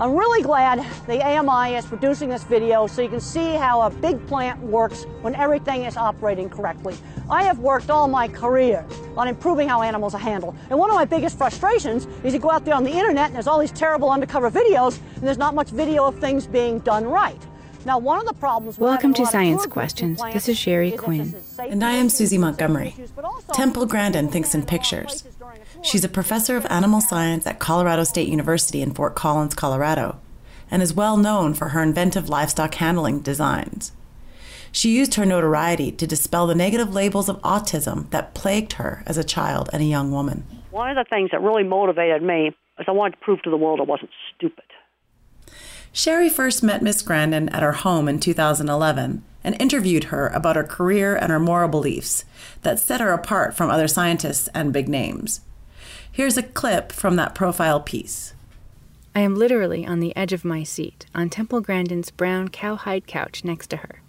I'm really glad the AMI is producing this video so you can see how a big plant works when everything is operating correctly. I have worked all my career on improving how animals are handled. And one of my biggest frustrations is you go out there on the internet and there's all these terrible undercover videos and there's not much video of things being done right. Now, one of the problems. Welcome to Science Questions. This is Sherry Quinn. And I am Susie Montgomery. Temple Grandin thinks in pictures. She's a professor of animal science at Colorado State University in Fort Collins, Colorado, and is well known for her inventive livestock handling designs. She used her notoriety to dispel the negative labels of autism that plagued her as a child and a young woman. One of the things that really motivated me is I wanted to prove to the world I wasn't stupid. Sherry first met Miss Grandin at her home in 2011 and interviewed her about her career and her moral beliefs that set her apart from other scientists and big names. Here's a clip from that profile piece. I am literally on the edge of my seat on Temple Grandin's brown cowhide couch next to her.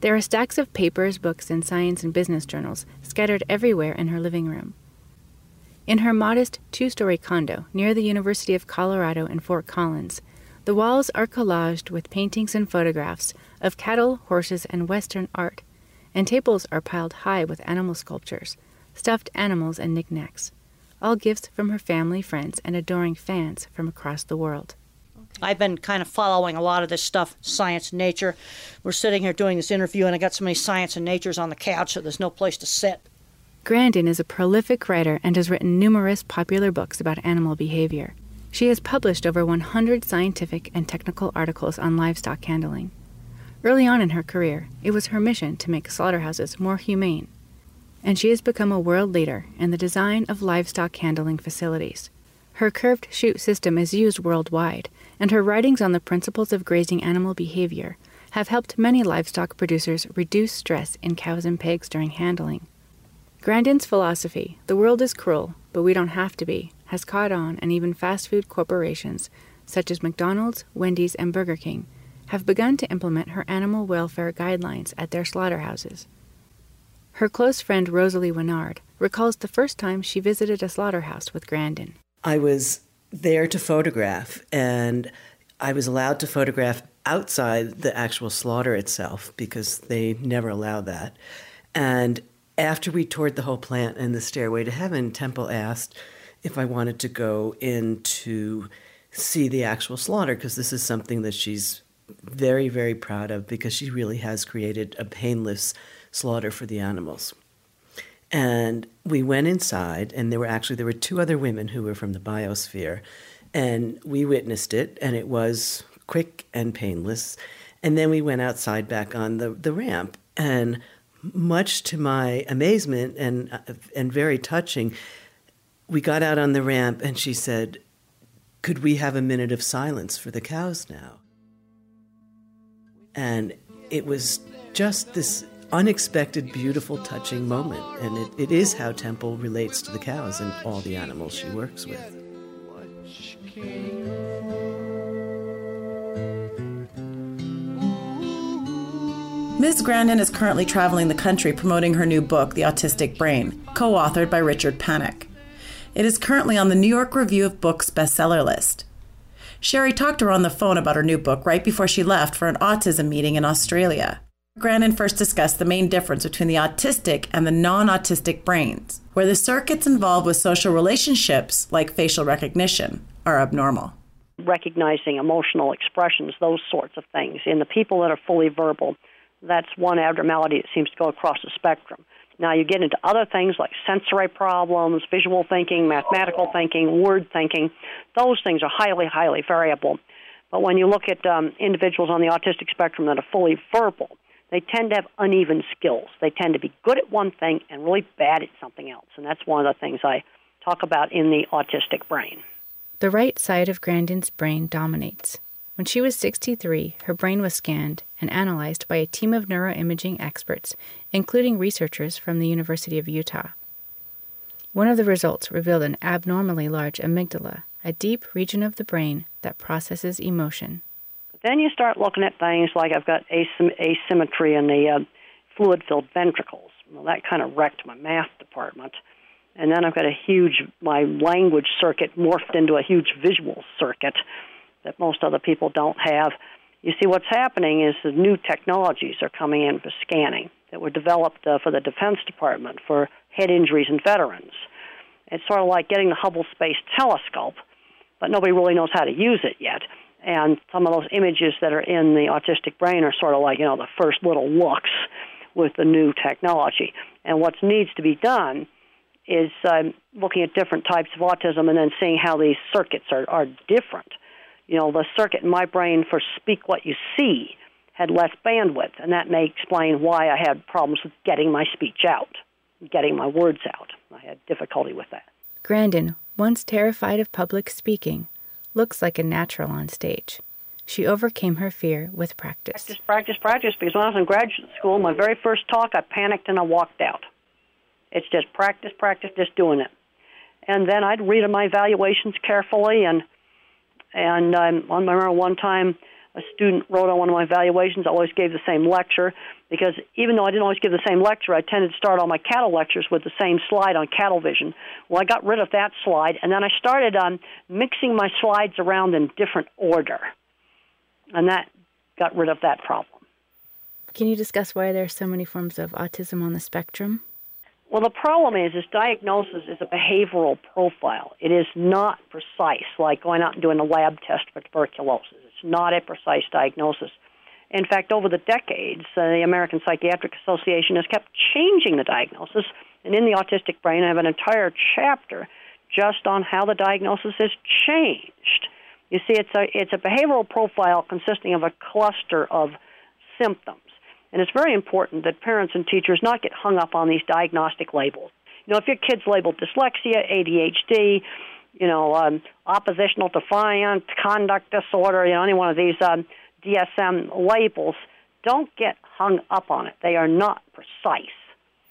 There are stacks of papers, books, and science and business journals scattered everywhere in her living room. In her modest two story condo near the University of Colorado in Fort Collins, the walls are collaged with paintings and photographs of cattle, horses, and Western art, and tables are piled high with animal sculptures, stuffed animals, and knickknacks all gifts from her family, friends, and adoring fans from across the world. I've been kind of following a lot of this stuff, science and nature. We're sitting here doing this interview, and I got so many science and natures on the couch that there's no place to sit. Grandin is a prolific writer and has written numerous popular books about animal behavior. She has published over 100 scientific and technical articles on livestock handling. Early on in her career, it was her mission to make slaughterhouses more humane and she has become a world leader in the design of livestock handling facilities. Her curved chute system is used worldwide, and her writings on the principles of grazing animal behavior have helped many livestock producers reduce stress in cows and pigs during handling. Grandin's philosophy, the world is cruel, but we don't have to be, has caught on, and even fast food corporations, such as McDonald's, Wendy's, and Burger King, have begun to implement her animal welfare guidelines at their slaughterhouses. Her close friend Rosalie Winard recalls the first time she visited a slaughterhouse with Grandin. I was there to photograph, and I was allowed to photograph outside the actual slaughter itself because they never allow that. And after we toured the whole plant and the stairway to heaven, Temple asked if I wanted to go in to see the actual slaughter because this is something that she's very, very proud of because she really has created a painless slaughter for the animals. And we went inside, and there were actually there were two other women who were from the biosphere, and we witnessed it, and it was quick and painless. And then we went outside back on the, the ramp, and much to my amazement and uh, and very touching, we got out on the ramp, and she said, "Could we have a minute of silence for the cows now?" And it was just this unexpected, beautiful, touching moment. And it, it is how Temple relates to the cows and all the animals she works with. Ms. Grandin is currently traveling the country promoting her new book, The Autistic Brain, co authored by Richard Panek. It is currently on the New York Review of Books bestseller list. Sherry talked to her on the phone about her new book right before she left for an autism meeting in Australia. Grandin first discussed the main difference between the autistic and the non autistic brains, where the circuits involved with social relationships, like facial recognition, are abnormal. Recognizing emotional expressions, those sorts of things. In the people that are fully verbal, that's one abnormality that seems to go across the spectrum. Now, you get into other things like sensory problems, visual thinking, mathematical thinking, word thinking. Those things are highly, highly variable. But when you look at um, individuals on the autistic spectrum that are fully verbal, they tend to have uneven skills. They tend to be good at one thing and really bad at something else. And that's one of the things I talk about in the autistic brain. The right side of Grandin's brain dominates. When she was 63, her brain was scanned and analyzed by a team of neuroimaging experts, including researchers from the University of Utah. One of the results revealed an abnormally large amygdala, a deep region of the brain that processes emotion. Then you start looking at things like I've got asym- asymmetry in the uh, fluid filled ventricles. Well, that kind of wrecked my math department. And then I've got a huge, my language circuit morphed into a huge visual circuit. Most other people don't have. You see, what's happening is the new technologies are coming in for scanning that were developed uh, for the Defense Department for head injuries in veterans. It's sort of like getting the Hubble Space Telescope, but nobody really knows how to use it yet. And some of those images that are in the autistic brain are sort of like, you know, the first little looks with the new technology. And what needs to be done is um, looking at different types of autism and then seeing how these circuits are, are different. You know, the circuit in my brain for speak what you see had less bandwidth, and that may explain why I had problems with getting my speech out, getting my words out. I had difficulty with that. Grandin, once terrified of public speaking, looks like a natural on stage. She overcame her fear with practice. Practice, practice, practice, because when I was in graduate school, my very first talk, I panicked and I walked out. It's just practice, practice, just doing it. And then I'd read my evaluations carefully, and and um, I remember one time a student wrote on one of my evaluations. I always gave the same lecture because even though I didn't always give the same lecture, I tended to start all my cattle lectures with the same slide on cattle vision. Well, I got rid of that slide, and then I started um, mixing my slides around in different order, and that got rid of that problem. Can you discuss why there are so many forms of autism on the spectrum? Well, the problem is, is diagnosis is a behavioral profile. It is not precise, like going out and doing a lab test for tuberculosis. It's not a precise diagnosis. In fact, over the decades, uh, the American Psychiatric Association has kept changing the diagnosis. And in the autistic brain, I have an entire chapter just on how the diagnosis has changed. You see, it's a it's a behavioral profile consisting of a cluster of symptoms. And it's very important that parents and teachers not get hung up on these diagnostic labels. You know, if your kid's labeled dyslexia, ADHD, you know, um, oppositional defiant, conduct disorder, you know, any one of these um, DSM labels, don't get hung up on it. They are not precise.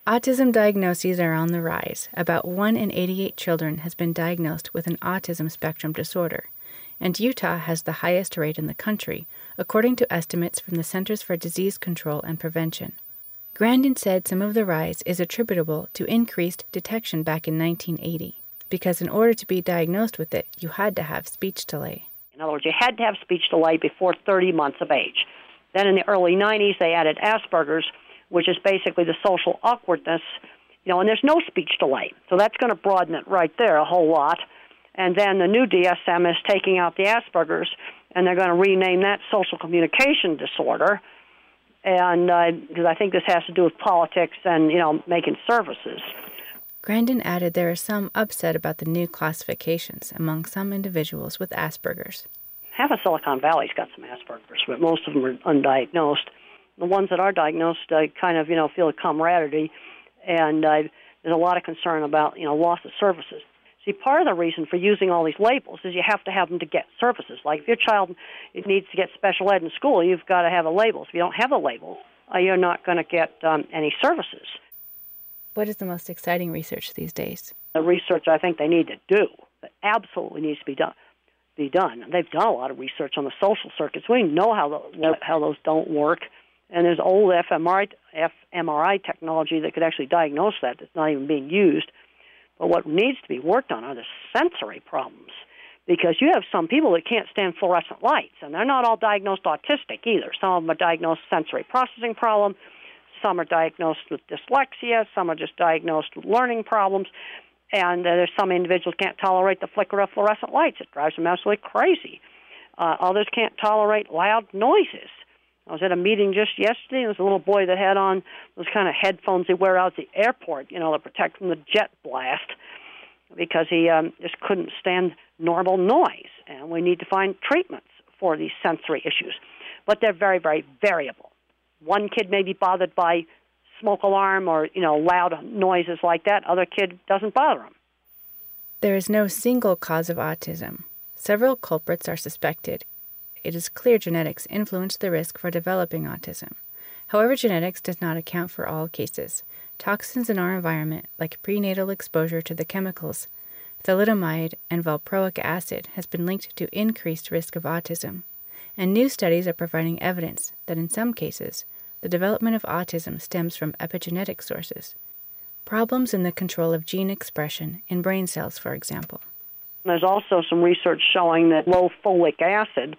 Autism diagnoses are on the rise. About 1 in 88 children has been diagnosed with an autism spectrum disorder and Utah has the highest rate in the country, according to estimates from the Centers for Disease Control and Prevention. Grandin said some of the rise is attributable to increased detection back in 1980, because in order to be diagnosed with it, you had to have speech delay. In other words, you had to have speech delay before 30 months of age. Then in the early 90s, they added Asperger's, which is basically the social awkwardness, you know, and there's no speech delay. So that's going to broaden it right there a whole lot. And then the new DSM is taking out the Asperger's, and they're going to rename that social communication disorder. And because uh, I think this has to do with politics and you know making services. Grandin added there is some upset about the new classifications among some individuals with Asperger's. Half of Silicon Valley's got some Asperger's, but most of them are undiagnosed. The ones that are diagnosed uh, kind of you know feel a camaraderie, and uh, there's a lot of concern about you know loss of services. See, part of the reason for using all these labels is you have to have them to get services. Like if your child needs to get special ed in school, you've got to have a label. If you don't have a label, uh, you're not going to get um, any services. What is the most exciting research these days? The research I think they need to do that absolutely needs to be done. Be done. They've done a lot of research on the social circuits. We know how the, how those don't work, and there's old fMRI fMRI technology that could actually diagnose that that's not even being used. But what needs to be worked on are the sensory problems because you have some people that can't stand fluorescent lights, and they're not all diagnosed autistic either. Some of them are diagnosed sensory processing problem, some are diagnosed with dyslexia, some are just diagnosed with learning problems, and uh, there's some individuals can't tolerate the flicker of fluorescent lights. It drives them absolutely crazy. Uh, others can't tolerate loud noises. I was at a meeting just yesterday. There was a little boy that had on those kind of headphones they wear out at the airport, you know, to protect from the jet blast, because he um, just couldn't stand normal noise. And we need to find treatments for these sensory issues, but they're very, very variable. One kid may be bothered by smoke alarm or you know loud noises like that. Other kid doesn't bother him. There is no single cause of autism. Several culprits are suspected, it is clear genetics influence the risk for developing autism. However, genetics does not account for all cases. Toxins in our environment, like prenatal exposure to the chemicals thalidomide and valproic acid, has been linked to increased risk of autism. And new studies are providing evidence that in some cases, the development of autism stems from epigenetic sources. Problems in the control of gene expression in brain cells, for example. There's also some research showing that low folic acid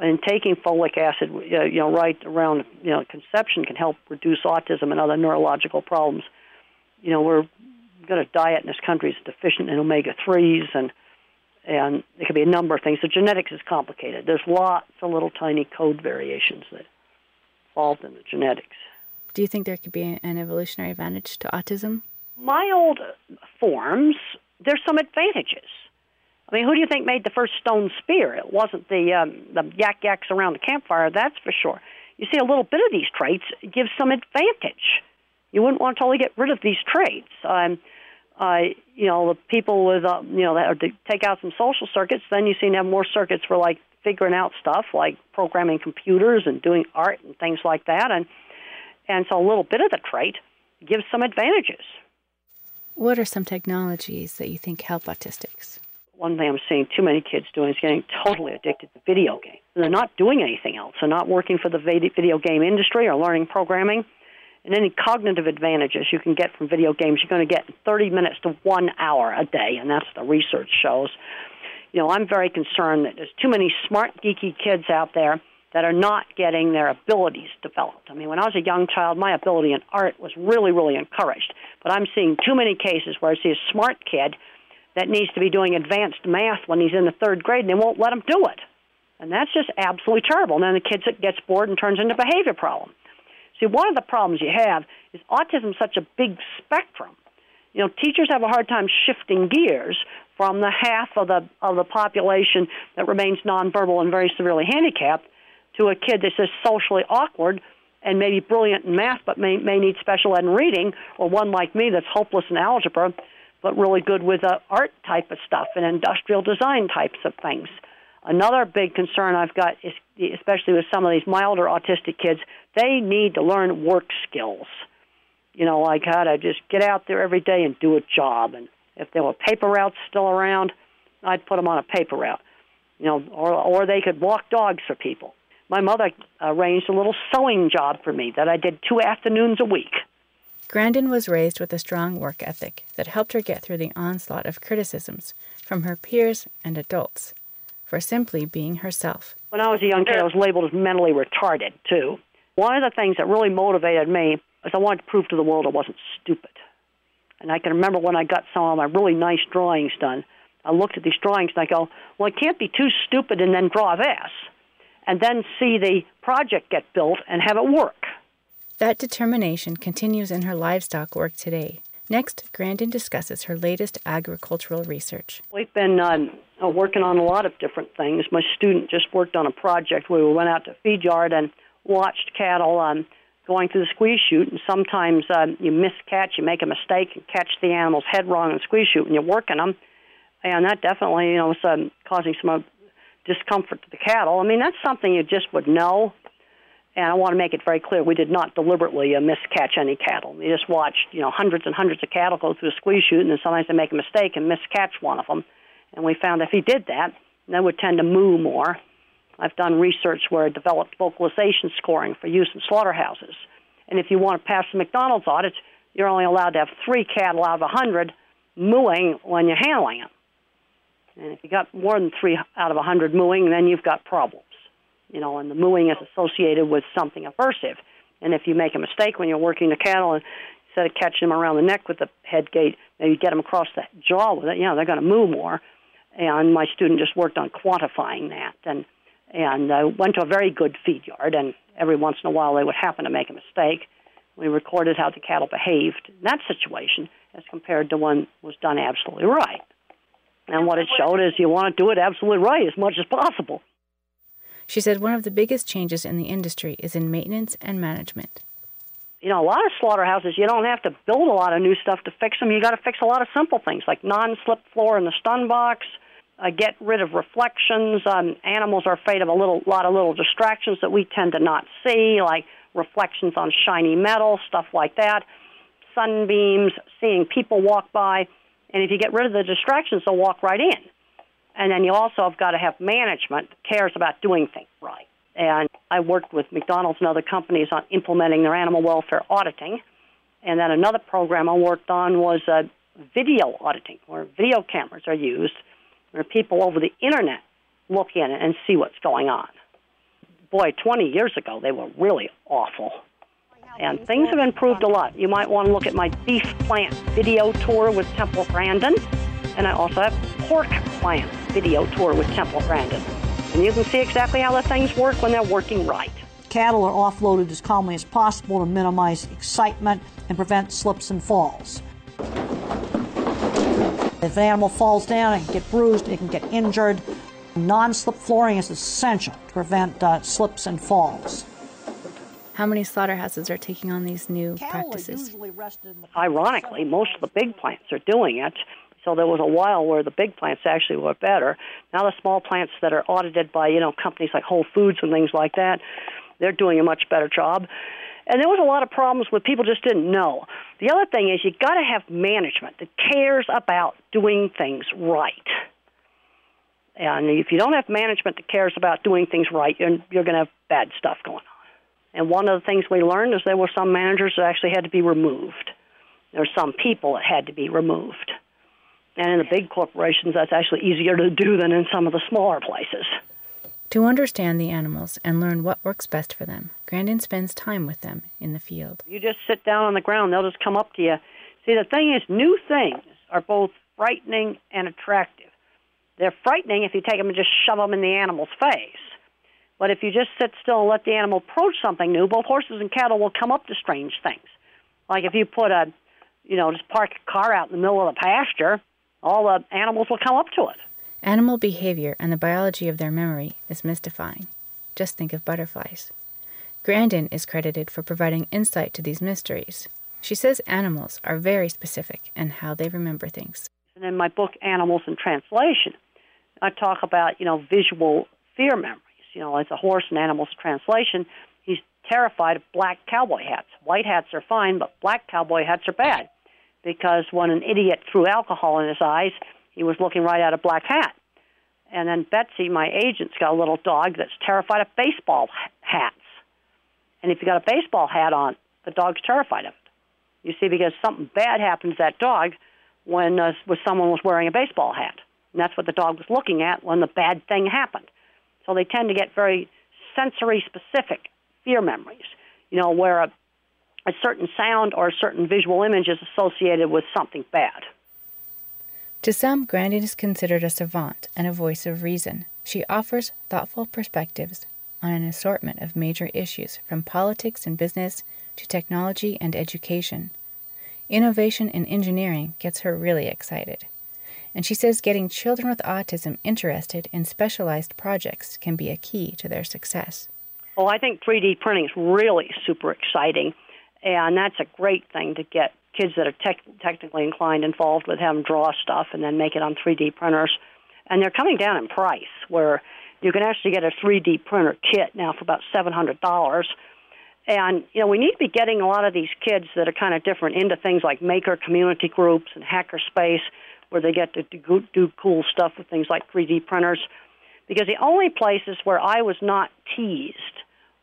and taking folic acid, uh, you know, right around you know conception can help reduce autism and other neurological problems. You know, we're got a diet in this country is deficient in omega threes, and and it could be a number of things. So genetics is complicated. There's lots of little tiny code variations that involved in the genetics. Do you think there could be an evolutionary advantage to autism? My old forms, there's some advantages. I mean, who do you think made the first stone spear? It wasn't the um, the yak yaks around the campfire, that's for sure. You see, a little bit of these traits gives some advantage. You wouldn't want to totally get rid of these traits. Um, uh, you know, the people with, uh, you know, that take out some social circuits, then you seem to have more circuits for like figuring out stuff like programming computers and doing art and things like that. And and so a little bit of the trait gives some advantages. What are some technologies that you think help autistics? One thing I'm seeing too many kids doing is getting totally addicted to video games. They're not doing anything else. They're not working for the video game industry or learning programming. And any cognitive advantages you can get from video games, you're going to get 30 minutes to one hour a day, and that's the research shows. You know, I'm very concerned that there's too many smart, geeky kids out there that are not getting their abilities developed. I mean, when I was a young child, my ability in art was really, really encouraged. But I'm seeing too many cases where I see a smart kid that needs to be doing advanced math when he's in the third grade and they won't let him do it. And that's just absolutely terrible. And then the kid gets bored and turns into a behavior problem. See, one of the problems you have is autism is such a big spectrum. You know, teachers have a hard time shifting gears from the half of the of the population that remains nonverbal and very severely handicapped to a kid that's just socially awkward and maybe brilliant in math but may, may need special ed in reading, or one like me that's hopeless in algebra but really good with uh, art type of stuff and industrial design types of things. Another big concern I've got is, especially with some of these milder autistic kids, they need to learn work skills. You know, like how to just get out there every day and do a job. And if there were paper routes still around, I'd put them on a paper route. You know, or or they could walk dogs for people my mother arranged a little sewing job for me that I did two afternoons a week. Grandin was raised with a strong work ethic that helped her get through the onslaught of criticisms from her peers and adults for simply being herself. When I was a young kid, I was labeled as mentally retarded, too. One of the things that really motivated me is I wanted to prove to the world I wasn't stupid. And I can remember when I got some of my really nice drawings done, I looked at these drawings and I go, well, I can't be too stupid and then draw this and then see the project get built and have it work. That determination continues in her livestock work today. Next, Grandin discusses her latest agricultural research. We've been um, uh, working on a lot of different things. My student just worked on a project where we went out to feed yard and watched cattle um, going through the squeeze chute, and sometimes um, you miscatch, you make a mistake and catch the animal's head wrong in the squeeze chute and you're working them, and that definitely you know was um, causing some discomfort to the cattle. I mean, that's something you just would know. And I want to make it very clear, we did not deliberately uh, miscatch any cattle. We just watched, you know, hundreds and hundreds of cattle go through a squeeze chute, and then sometimes they make a mistake and miscatch one of them. And we found if he did that, they would tend to moo more. I've done research where I developed vocalization scoring for use in slaughterhouses. And if you want to pass the McDonald's audit, you're only allowed to have three cattle out of a hundred mooing when you're handling them. And if you got more than three out of a hundred mooing, then you've got problems. You know, and the mooing is associated with something aversive. And if you make a mistake when you're working the cattle, and instead of catching them around the neck with the head gate, maybe get them across the jaw with it, you know, they're going to moo more. And my student just worked on quantifying that. And and I went to a very good feed yard, and every once in a while they would happen to make a mistake. We recorded how the cattle behaved in that situation as compared to one was done absolutely right. And what it showed is you want to do it absolutely right as much as possible. She said one of the biggest changes in the industry is in maintenance and management. You know, a lot of slaughterhouses, you don't have to build a lot of new stuff to fix them. You got to fix a lot of simple things like non-slip floor in the stun box, uh, get rid of reflections. Um, animals are afraid of a little lot of little distractions that we tend to not see, like reflections on shiny metal, stuff like that, sunbeams, seeing people walk by. And if you get rid of the distractions, they'll walk right in. And then you also have got to have management that cares about doing things right. And I worked with McDonald's and other companies on implementing their animal welfare auditing. And then another program I worked on was uh, video auditing, where video cameras are used where people over the internet look in and see what's going on. Boy, 20 years ago, they were really awful. And things have improved a lot. You might want to look at my beef plant video tour with Temple Grandin. And I also have pork plant video tour with Temple Grandin. And you can see exactly how the things work when they're working right. Cattle are offloaded as calmly as possible to minimize excitement and prevent slips and falls. If an animal falls down, it can get bruised, it can get injured. Non-slip flooring is essential to prevent uh, slips and falls. How many slaughterhouses are taking on these new practices? Ironically, most of the big plants are doing it. So there was a while where the big plants actually were better. Now the small plants that are audited by you know companies like Whole Foods and things like that, they're doing a much better job. And there was a lot of problems where people just didn't know. The other thing is you got to have management that cares about doing things right. And if you don't have management that cares about doing things right, you're, you're going to have bad stuff going on. And one of the things we learned is there were some managers that actually had to be removed. There were some people that had to be removed. And in the big corporations, that's actually easier to do than in some of the smaller places. To understand the animals and learn what works best for them, Grandin spends time with them in the field. You just sit down on the ground, they'll just come up to you. See, the thing is, new things are both frightening and attractive. They're frightening if you take them and just shove them in the animal's face. But if you just sit still and let the animal approach something new, both horses and cattle will come up to strange things. Like if you put a, you know, just park a car out in the middle of the pasture, all the animals will come up to it. Animal behavior and the biology of their memory is mystifying. Just think of butterflies. Grandin is credited for providing insight to these mysteries. She says animals are very specific in how they remember things. And in my book, Animals in Translation, I talk about, you know, visual fear memories. You know, as a horse in Animals Translation, he's terrified of black cowboy hats. White hats are fine, but black cowboy hats are bad because when an idiot threw alcohol in his eyes, he was looking right at a black hat. And then Betsy, my agent's got a little dog that's terrified of baseball hats. And if you got a baseball hat on, the dog's terrified of it. You see, because something bad happens to that dog when uh, someone was wearing a baseball hat, and that's what the dog was looking at when the bad thing happened. So they tend to get very sensory specific fear memories. You know, where a, a certain sound or a certain visual image is associated with something bad. To some, Grandin is considered a savant and a voice of reason. She offers thoughtful perspectives on an assortment of major issues from politics and business to technology and education. Innovation in engineering gets her really excited. And she says getting children with autism interested in specialized projects can be a key to their success. Well, I think 3D printing is really super exciting, and that's a great thing to get kids that are tech, technically inclined involved with them draw stuff and then make it on 3D printers. And they're coming down in price, where you can actually get a 3D printer kit now for about $700. And, you know, we need to be getting a lot of these kids that are kind of different into things like maker community groups and hackerspace, where they get to do, do cool stuff with things like 3D printers. Because the only places where I was not teased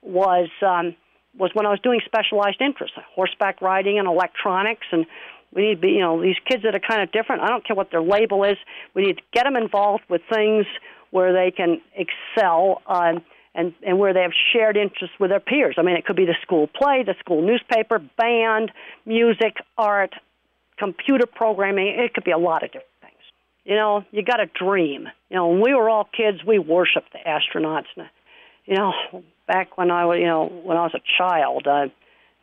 was um, was when I was doing specialized interests, horseback riding and electronics, and we need to be, you know, these kids that are kind of different. I don't care what their label is. We need to get them involved with things where they can excel uh, and and where they have shared interests with their peers. I mean, it could be the school play, the school newspaper, band, music, art, computer programming. It could be a lot of different things. You know, you got a dream. You know, when we were all kids, we worshipped the astronauts. And, you know, back when I was, you know, when I was a child, uh,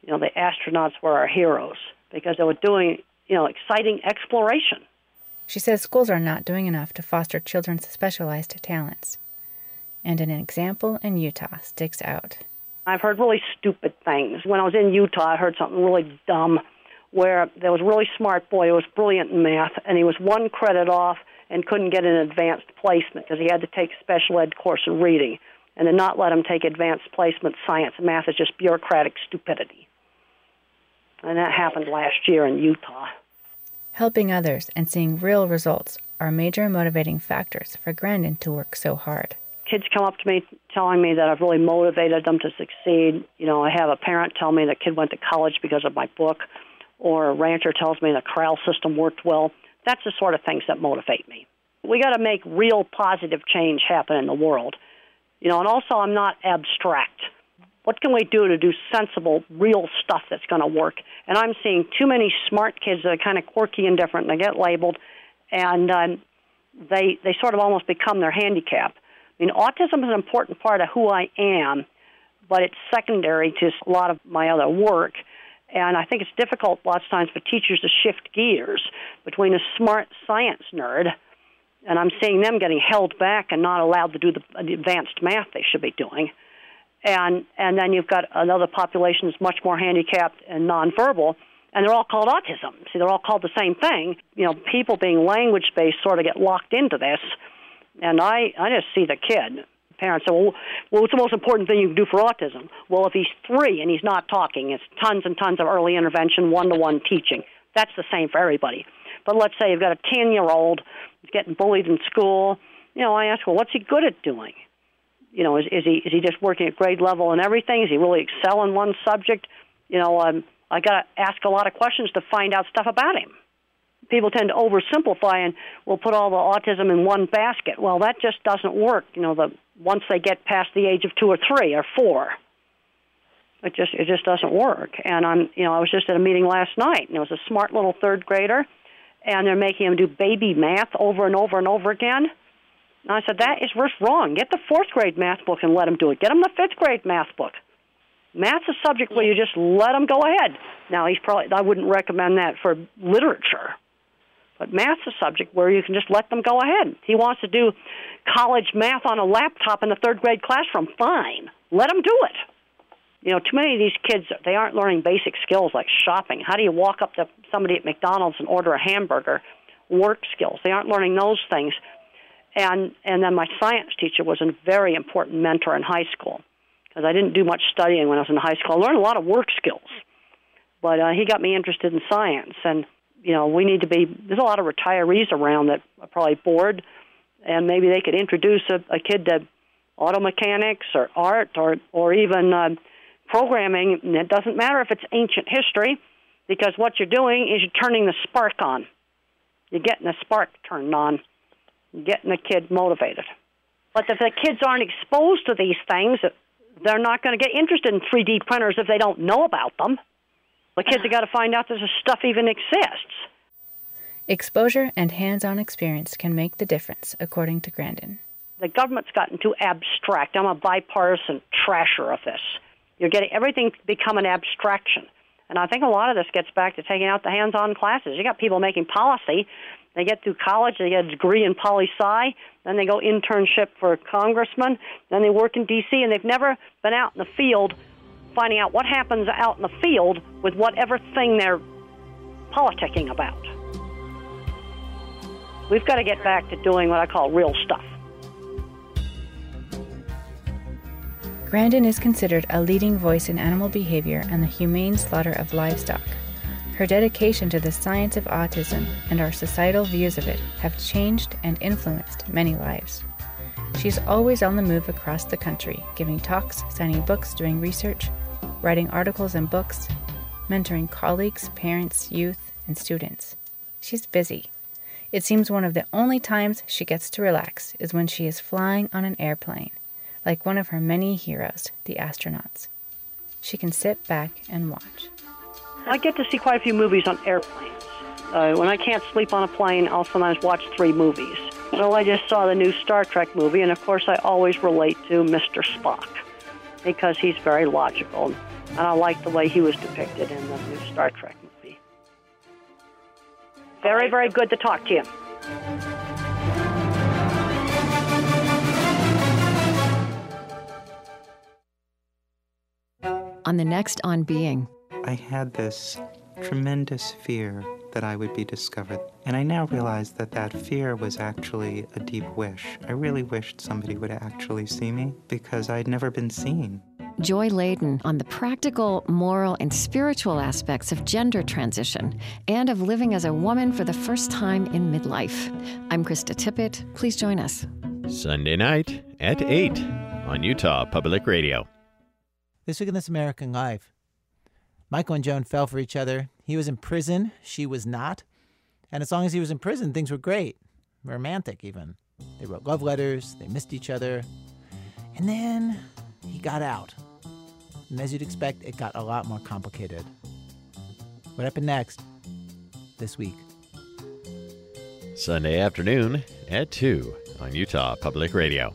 you know, the astronauts were our heroes because they were doing, you know, exciting exploration. She says schools are not doing enough to foster children's specialized talents. And an example in Utah sticks out. I've heard really stupid things. When I was in Utah, I heard something really dumb where there was a really smart boy who was brilliant in math, and he was one credit off and couldn't get an advanced placement because he had to take a special ed course in reading and to not let them take advanced placement science and math is just bureaucratic stupidity. And that happened last year in Utah. Helping others and seeing real results are major motivating factors for Grandin to work so hard. Kids come up to me telling me that I've really motivated them to succeed. You know, I have a parent tell me the kid went to college because of my book, or a rancher tells me the corral system worked well. That's the sort of things that motivate me we got to make real positive change happen in the world. You know, and also I'm not abstract. What can we do to do sensible, real stuff that's going to work? And I'm seeing too many smart kids that are kind of quirky and different, and they get labeled, and um, they they sort of almost become their handicap. I mean, autism is an important part of who I am, but it's secondary to a lot of my other work. And I think it's difficult lots of times for teachers to shift gears between a smart science nerd, and I'm seeing them getting held back and not allowed to do the advanced math they should be doing. And and then you've got another population that's much more handicapped and nonverbal, and they're all called autism. See, they're all called the same thing. You know, people being language based sort of get locked into this, and I I just see the kid parents say, well, well, what's the most important thing you can do for autism? Well, if he's three and he's not talking, it's tons and tons of early intervention, one to one teaching. That's the same for everybody. But let's say you've got a 10 year old getting bullied in school. You know, I ask, well, what's he good at doing? You know, is, is he is he just working at grade level and everything? Is he really excel in one subject? You know, um, I got to ask a lot of questions to find out stuff about him people tend to oversimplify and will put all the autism in one basket. Well, that just doesn't work. You know, the once they get past the age of two or three or four. It just it just doesn't work. And I'm you know I was just at a meeting last night and it was a smart little third grader, and they're making him do baby math over and over and over again. And I said that is worse wrong. Get the fourth grade math book and let him do it. Get him the fifth grade math book. Math's a subject where you just let him go ahead. Now he's probably I wouldn't recommend that for literature but math's a subject where you can just let them go ahead. He wants to do college math on a laptop in the third grade classroom. Fine. Let him do it. You know, too many of these kids, they aren't learning basic skills like shopping. How do you walk up to somebody at McDonald's and order a hamburger? Work skills. They aren't learning those things. And and then my science teacher was a very important mentor in high school because I didn't do much studying when I was in high school. I learned a lot of work skills, but uh, he got me interested in science and you know, we need to be. There's a lot of retirees around that are probably bored, and maybe they could introduce a, a kid to auto mechanics or art or or even uh, programming. And it doesn't matter if it's ancient history, because what you're doing is you're turning the spark on. You're getting the spark turned on, getting the kid motivated. But if the kids aren't exposed to these things, they're not going to get interested in 3D printers if they don't know about them. The kids have got to find out that this stuff even exists. Exposure and hands on experience can make the difference, according to Grandin. The government's gotten too abstract. I'm a bipartisan trasher of this. You're getting everything become an abstraction. And I think a lot of this gets back to taking out the hands on classes. You got people making policy. They get through college, they get a degree in poli sci, then they go internship for a congressman, then they work in D.C., and they've never been out in the field finding out what happens out in the field with whatever thing they're politicking about. We've got to get back to doing what I call real stuff. Grandin is considered a leading voice in animal behavior and the humane slaughter of livestock. Her dedication to the science of autism and our societal views of it have changed and influenced many lives. She's always on the move across the country, giving talks, signing books, doing research, writing articles and books, mentoring colleagues, parents, youth, and students. She's busy. It seems one of the only times she gets to relax is when she is flying on an airplane, like one of her many heroes, the astronauts. She can sit back and watch. I get to see quite a few movies on airplanes. Uh, when I can't sleep on a plane, I'll sometimes watch three movies. Well, I just saw the new Star Trek movie, and of course, I always relate to Mr. Spock because he's very logical and I like the way he was depicted in the new Star Trek movie. Very, very good to talk to you. On the next On Being, I had this tremendous fear that I would be discovered. And I now realize that that fear was actually a deep wish. I really wished somebody would actually see me because I'd never been seen. Joy Ladin on the practical, moral, and spiritual aspects of gender transition and of living as a woman for the first time in midlife. I'm Krista Tippett. Please join us. Sunday night at 8 on Utah Public Radio. This week in This American Life, Michael and Joan fell for each other. He was in prison, she was not. And as long as he was in prison, things were great. romantic even. They wrote love letters, they missed each other. And then he got out. And as you'd expect, it got a lot more complicated. What happened next? This week. Sunday afternoon at 2 on Utah Public Radio.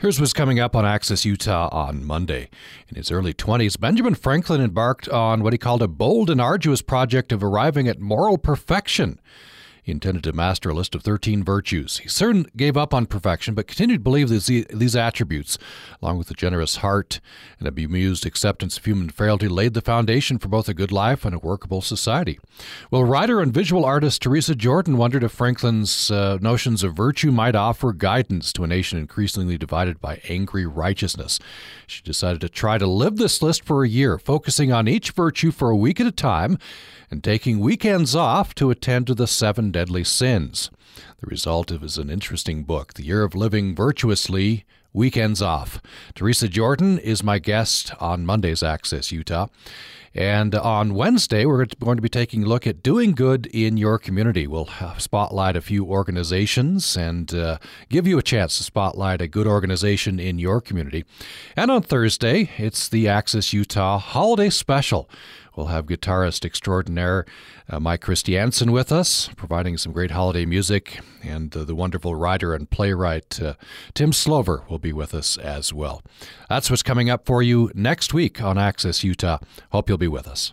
Here's what's coming up on Access Utah on Monday. In his early 20s, Benjamin Franklin embarked on what he called a bold and arduous project of arriving at moral perfection. He intended to master a list of 13 virtues. He soon gave up on perfection, but continued to believe that these attributes, along with a generous heart and a bemused acceptance of human frailty, laid the foundation for both a good life and a workable society. Well, writer and visual artist Teresa Jordan wondered if Franklin's uh, notions of virtue might offer guidance to a nation increasingly divided by angry righteousness. She decided to try to live this list for a year, focusing on each virtue for a week at a time and taking weekends off to attend to the seven deadly sins. The result is an interesting book, The Year of Living Virtuously Weekends Off. Teresa Jordan is my guest on Monday's Access Utah. And on Wednesday, we're going to be taking a look at doing good in your community. We'll spotlight a few organizations and uh, give you a chance to spotlight a good organization in your community. And on Thursday, it's the Access Utah Holiday Special. We'll have guitarist extraordinaire uh, Mike Christiansen with us, providing some great holiday music, and uh, the wonderful writer and playwright uh, Tim Slover will be with us as well. That's what's coming up for you next week on Access Utah. Hope you'll be with us.